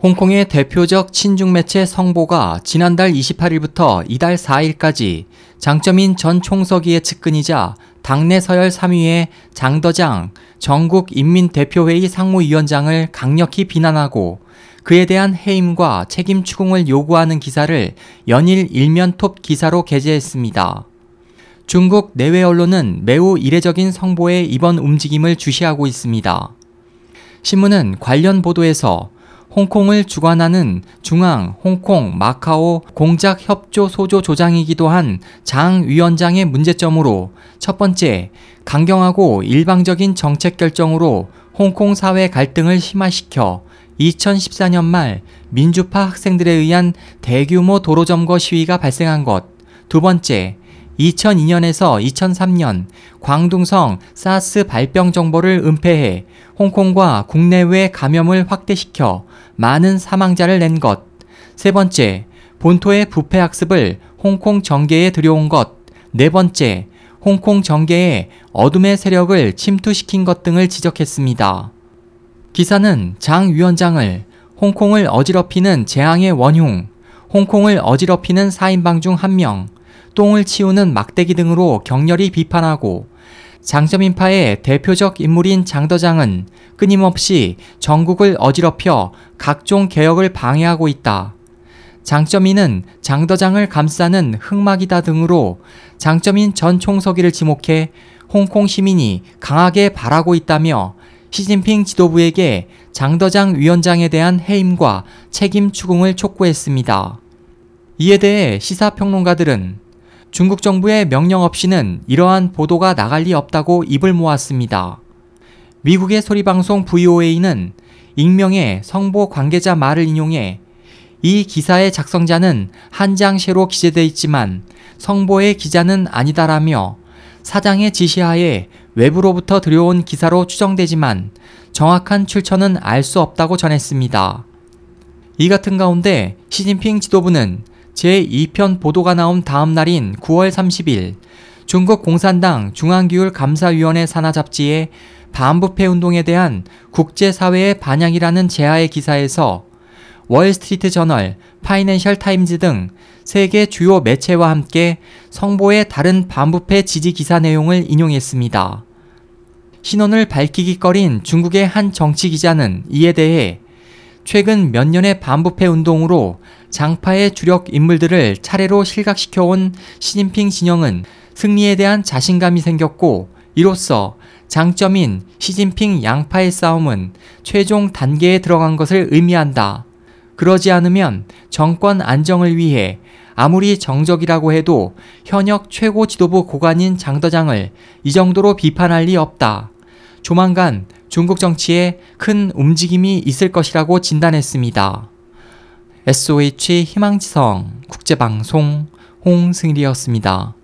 홍콩의 대표적 친중 매체 성보가 지난달 28일부터 이달 4일까지 장점인 전 총서기의 측근이자 당내 서열 3위의 장더장 전국 인민대표회의 상무위원장을 강력히 비난하고 그에 대한 해임과 책임 추궁을 요구하는 기사를 연일 일면 톱 기사로 게재했습니다. 중국 내외 언론은 매우 이례적인 성보의 이번 움직임을 주시하고 있습니다. 신문은 관련 보도에서 홍콩을 주관하는 중앙 홍콩 마카오 공작 협조 소조 조장이기도 한 장 위원장의 문제점으로 첫 번째, 강경하고 일방적인 정책 결정으로 홍콩 사회 갈등을 심화시켜 2014년 말 민주파 학생들에 의한 대규모 도로 점거 시위가 발생한 것. 두 번째, 2002년에서 2003년 광둥성 사스 발병 정보를 은폐해 홍콩과 국내외 감염을 확대시켜 많은 사망자를 낸 것. 세 번째, 본토의 부패 학습을 홍콩 정계에 들여온 것. 네 번째, 홍콩 정계에 어둠의 세력을 침투시킨 것 등을 지적했습니다. 기사는 장 위원장을 홍콩을 어지럽히는 재앙의 원흉, 홍콩을 어지럽히는 4인방 중 한 명, 똥을 치우는 막대기 등으로 격렬히 비판하고 장점인파의 대표적 인물인 장더장은 끊임없이 전국을 어지럽혀 각종 개혁을 방해하고 있다. 장점인은 장더장을 감싸는 흑막이다 등으로 장점인 전 총서기를 지목해 홍콩 시민이 강하게 바라고 있다며 시진핑 지도부에게 장더장 위원장에 대한 해임과 책임 추궁을 촉구했습니다. 이에 대해 시사평론가들은 중국 정부의 명령 없이는 이러한 보도가 나갈 리 없다고 입을 모았습니다. 미국의 소리방송 VOA는 익명의 성보 관계자 말을 인용해 이 기사의 작성자는 한 장시로 기재돼 있지만 성보의 기자는 아니다라며 사장의 지시하에 외부로부터 들여온 기사로 추정되지만 정확한 출처는 알 수 없다고 전했습니다. 이 같은 가운데 시진핑 지도부는 제2편 보도가 나온 다음 날인 9월 30일 중국 공산당 중앙기율 감사위원회 산하 잡지에 반부패 운동에 대한 국제사회의 반향이라는 제하의 기사에서 월스트리트 저널, 파이낸셜 타임즈 등 세계 주요 매체와 함께 성보의 다른 반부패 지지 기사 내용을 인용했습니다. 신원을 밝히기 꺼린 중국의 한 정치 기자는 이에 대해 최근 몇 년의 반부패 운동으로 장파의 주력 인물들을 차례로 실각시켜온 시진핑 진영은 승리에 대한 자신감이 생겼고 이로써 장점인 시진핑 양파의 싸움은 최종 단계에 들어간 것을 의미한다. 그러지 않으면 정권 안정을 위해 아무리 정적이라고 해도 현역 최고 지도부 고관인 장더장을 이 정도로 비판할 리 없다. 조만간 중국 정치에 큰 움직임이 있을 것이라고 진단했습니다. SOH 희망지성 국제방송 홍승일이었습니다.